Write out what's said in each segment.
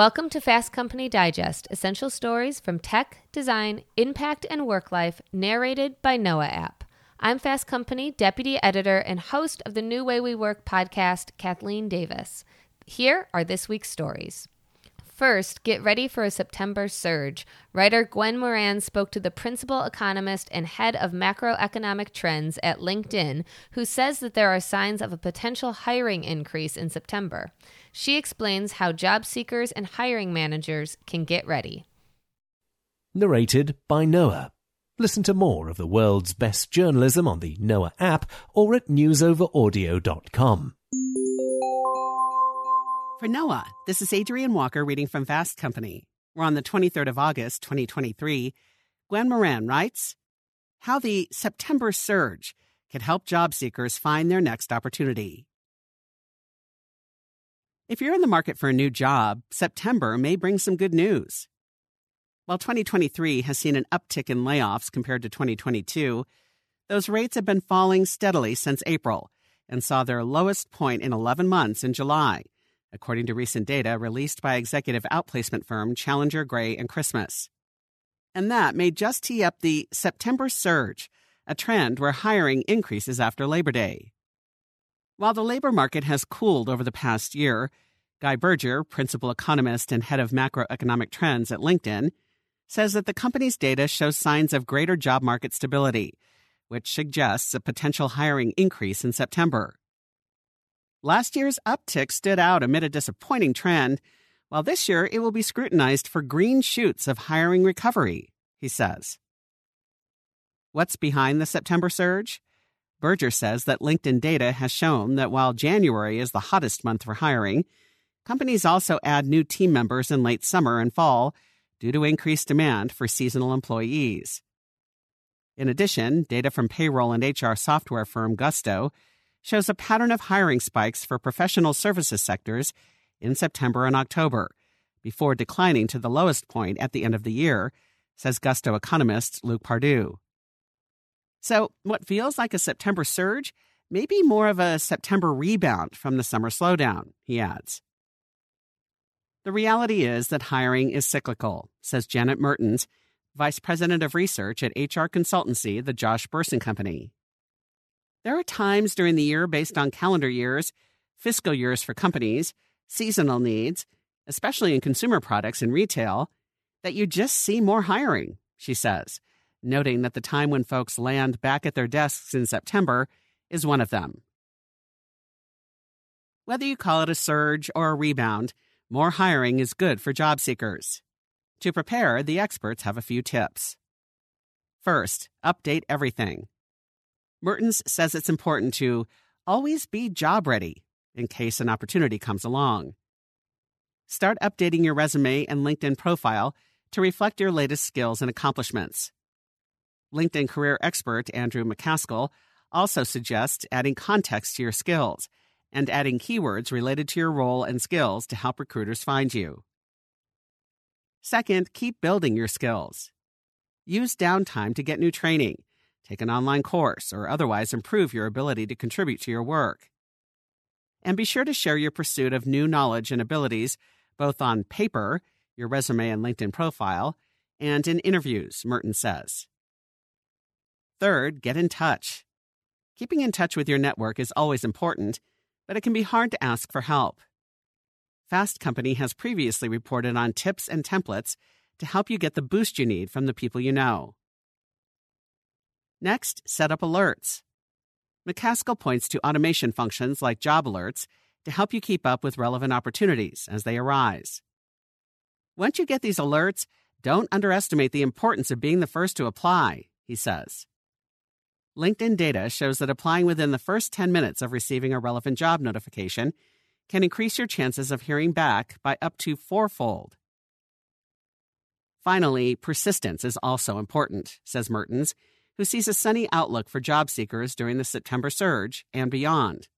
Welcome to Fast Company Digest, essential stories from tech, design, impact, and work life, narrated by Noa App. I'm Fast Company deputy editor and host of the New Way We Work podcast, Kathleen Davis. Here are this week's stories. First, get ready for a September surge. Writer Gwen Moran spoke to the principal economist and head of macroeconomic trends at LinkedIn, who says that there are signs of a potential hiring increase in September. She explains how job seekers and hiring managers can get ready. Narrated by Noa. Listen to more of the world's best journalism on the Noa app or at newsoveraudio.com. For Noa, this is Adrienne Walker reading from Fast Company. We're on the 23rd of August, 2023. Gwen Moran writes How the September surge can help job seekers find their next opportunity. If you're in the market for a new job, September may bring some good news. While 2023 has seen an uptick in layoffs compared to 2022, those rates have been falling steadily since April and saw their lowest point in 11 months in July according to recent data released by executive outplacement firm Challenger Gray and Christmas. And that may just tee up the September surge, a trend where hiring increases after Labor Day. While the labor market has cooled over the past year, Guy Berger, principal economist and head of macroeconomic trends at LinkedIn, says that the company's data shows signs of greater job market stability, which suggests a potential hiring increase in September. Last year's uptick stood out amid a disappointing trend, while this year it will be scrutinized for green shoots of hiring recovery, he says. What's behind the September surge? Berger says that LinkedIn data has shown that while January is the hottest month for hiring, companies also add new team members in late summer and fall due to increased demand for seasonal employees. In addition, data from payroll and HR software firm Gusto shows a pattern of hiring spikes for professional services sectors in September and October, before declining to the lowest point at the end of the year, says Gusto economist Luke Pardue. So, what feels like a September surge may be more of a September rebound from the summer slowdown, he adds. The reality is that hiring is cyclical, says Janet Mertens, Vice President of Research at HR consultancy, the Josh Bersin Company. There are times during the year based on calendar years, fiscal years for companies, seasonal needs, especially in consumer products and retail, that you just see more hiring, she says, noting that the time when folks land back at their desks in September is one of them. Whether you call it a surge or a rebound, more hiring is good for job seekers. To prepare, the experts have a few tips. First, update everything. Mertens says it's important to always be job ready in case an opportunity comes along. Start updating your resume and LinkedIn profile to reflect your latest skills and accomplishments. LinkedIn career expert Andrew McCaskill also suggests adding context to your skills and adding keywords related to your role and skills to help recruiters find you. Second, keep building your skills. Use downtime to get new training take an online course, or otherwise improve your ability to contribute to your work. And be sure to share your pursuit of new knowledge and abilities both on paper, your resume and LinkedIn profile, and in interviews, Merton says. Third, get in touch. Keeping in touch with your network is always important, but it can be hard to ask for help. Fast Company has previously reported on tips and templates to help you get the boost you need from the people you know. Next, set up alerts. McCaskill points to automation functions like job alerts to help you keep up with relevant opportunities as they arise. Once you get these alerts, don't underestimate the importance of being the first to apply, he says. LinkedIn data shows that applying within the first 10 minutes of receiving a relevant job notification can increase your chances of hearing back by up to fourfold. Finally, persistence is also important, says Mertens, who sees a sunny outlook for job seekers during the September surge and beyond.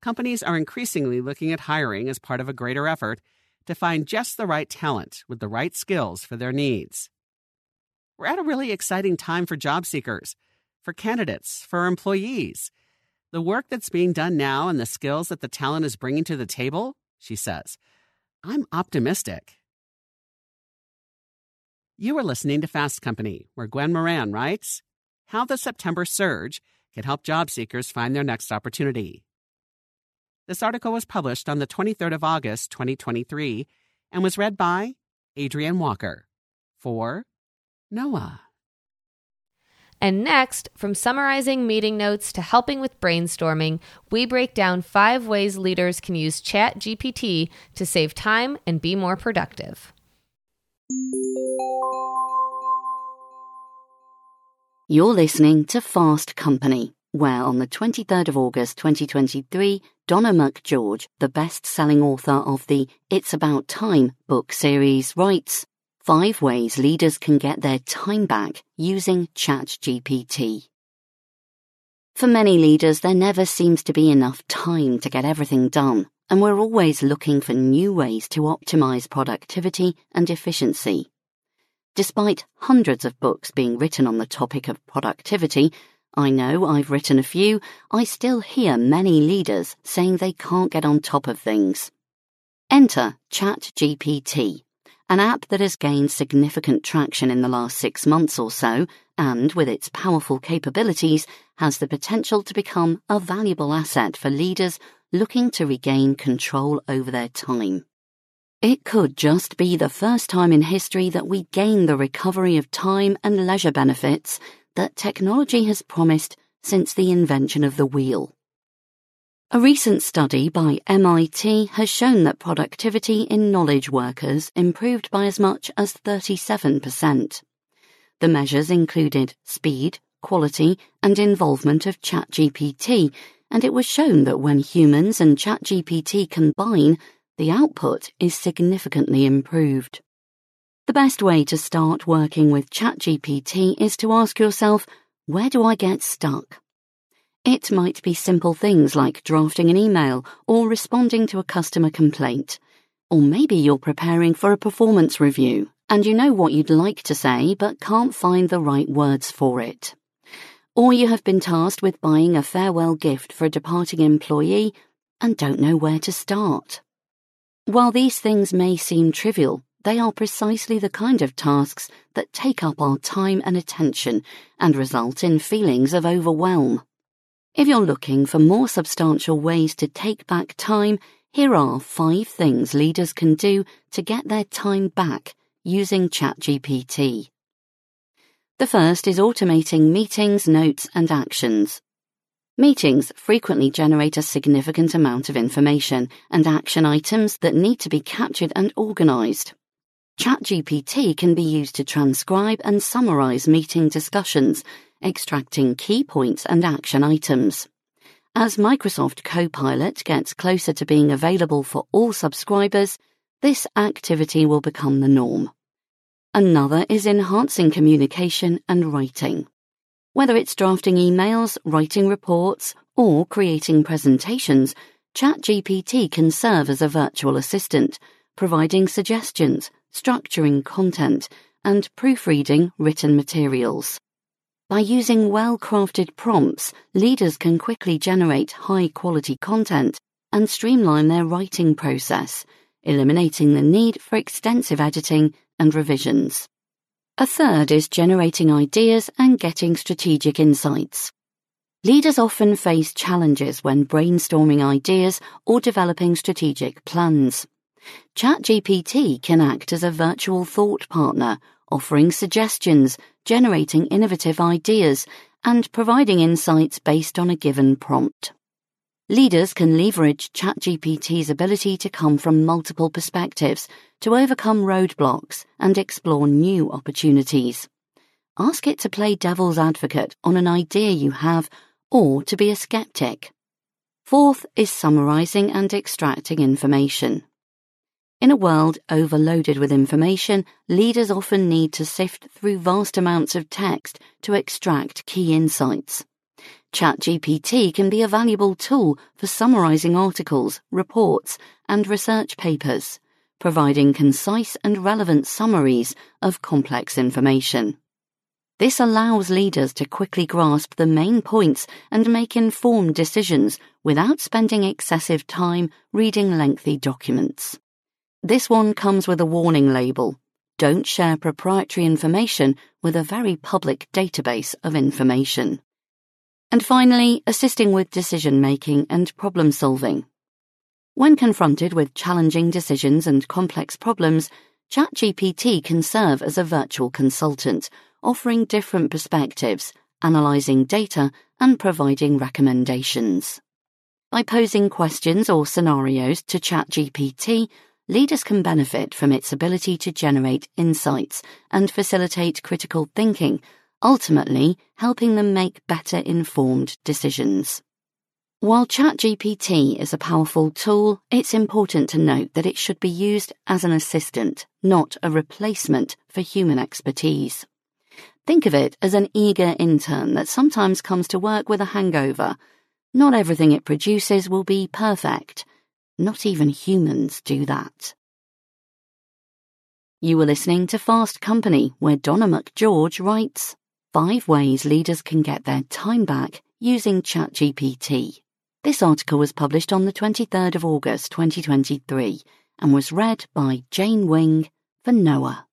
Companies are increasingly looking at hiring as part of a greater effort to find just the right talent with the right skills for their needs. We're at a really exciting time for job seekers, for candidates, for employees. The work that's being done now and the skills that the talent is bringing to the table, she says, I'm optimistic. You are listening to Fast Company, where Gwen Moran writes How the September Surge Can Help Job Seekers Find Their Next Opportunity. This article was published on the 23rd of August, 2023, and was read by Adrienne Walker for Noa. And next, from summarizing meeting notes to helping with brainstorming, we break down five ways leaders can use ChatGPT to save time and be more productive. You're listening to Fast Company, where on the 23rd of August 2023, Donna McGeorge, the best selling author of the It's About Time book series, writes Five ways leaders can get their time back using ChatGPT. For many leaders, there never seems to be enough time to get everything done, and we're always looking for new ways to optimize productivity and efficiency. Despite hundreds of books being written on the topic of productivity, I know I've written a few, I still hear many leaders saying they can't get on top of things. Enter ChatGPT, an app that has gained significant traction in the last six months or so, and with its powerful capabilities, has the potential to become a valuable asset for leaders looking to regain control over their time. It could just be the first time in history that we gain the recovery of time and leisure benefits that technology has promised since the invention of the wheel. A recent study by MIT has shown that productivity in knowledge workers improved by as much as 37%. The measures included speed, quality, and involvement of ChatGPT, and it was shown that when humans and ChatGPT combine, the output is significantly improved. The best way to start working with ChatGPT is to ask yourself, where do I get stuck? It might be simple things like drafting an email or responding to a customer complaint. Or maybe you're preparing for a performance review and you know what you'd like to say but can't find the right words for it. Or you have been tasked with buying a farewell gift for a departing employee and don't know where to start. While these things may seem trivial, they are precisely the kind of tasks that take up our time and attention and result in feelings of overwhelm. If you're looking for more substantial ways to take back time, here are five things leaders can do to get their time back using ChatGPT. The first is automating meetings, notes, and actions. Meetings frequently generate a significant amount of information and action items that need to be captured and organized. ChatGPT can be used to transcribe and summarize meeting discussions, extracting key points and action items. As Microsoft Copilot gets closer to being available for all subscribers, this activity will become the norm. Another is enhancing communication and writing. Whether it's drafting emails, writing reports, or creating presentations, ChatGPT can serve as a virtual assistant, providing suggestions, structuring content, and proofreading written materials. By using well crafted prompts, leaders can quickly generate high quality content and streamline their writing process, eliminating the need for extensive editing and revisions. A third is generating ideas and getting strategic insights. Leaders often face challenges when brainstorming ideas or developing strategic plans. ChatGPT can act as a virtual thought partner, offering suggestions, generating innovative ideas, and providing insights based on a given prompt. Leaders can leverage ChatGPT's ability to come from multiple perspectives to overcome roadblocks and explore new opportunities. Ask it to play devil's advocate on an idea you have or to be a skeptic. Fourth is summarizing and extracting information. In a world overloaded with information, leaders often need to sift through vast amounts of text to extract key insights. ChatGPT can be a valuable tool for summarizing articles, reports, and research papers, providing concise and relevant summaries of complex information. This allows leaders to quickly grasp the main points and make informed decisions without spending excessive time reading lengthy documents. This one comes with a warning label. Don't share proprietary information with a very public database of information. And finally, assisting with decision making and problem solving. When confronted with challenging decisions and complex problems, ChatGPT can serve as a virtual consultant, offering different perspectives, analysing data, and providing recommendations. By posing questions or scenarios to ChatGPT, leaders can benefit from its ability to generate insights and facilitate critical thinking, ultimately helping them make better informed decisions. While ChatGPT is a powerful tool, it's important to note that it should be used as an assistant, not a replacement for human expertise. Think of it as an eager intern that sometimes comes to work with a hangover. Not everything it produces will be perfect. Not even humans do that. You were listening to Fast Company, where Donna McGeorge writes Five Ways Leaders Can Get Their Time Back Using ChatGPT. This article was published on the 23rd of August 2023 and was read by Jane Wing for Noa.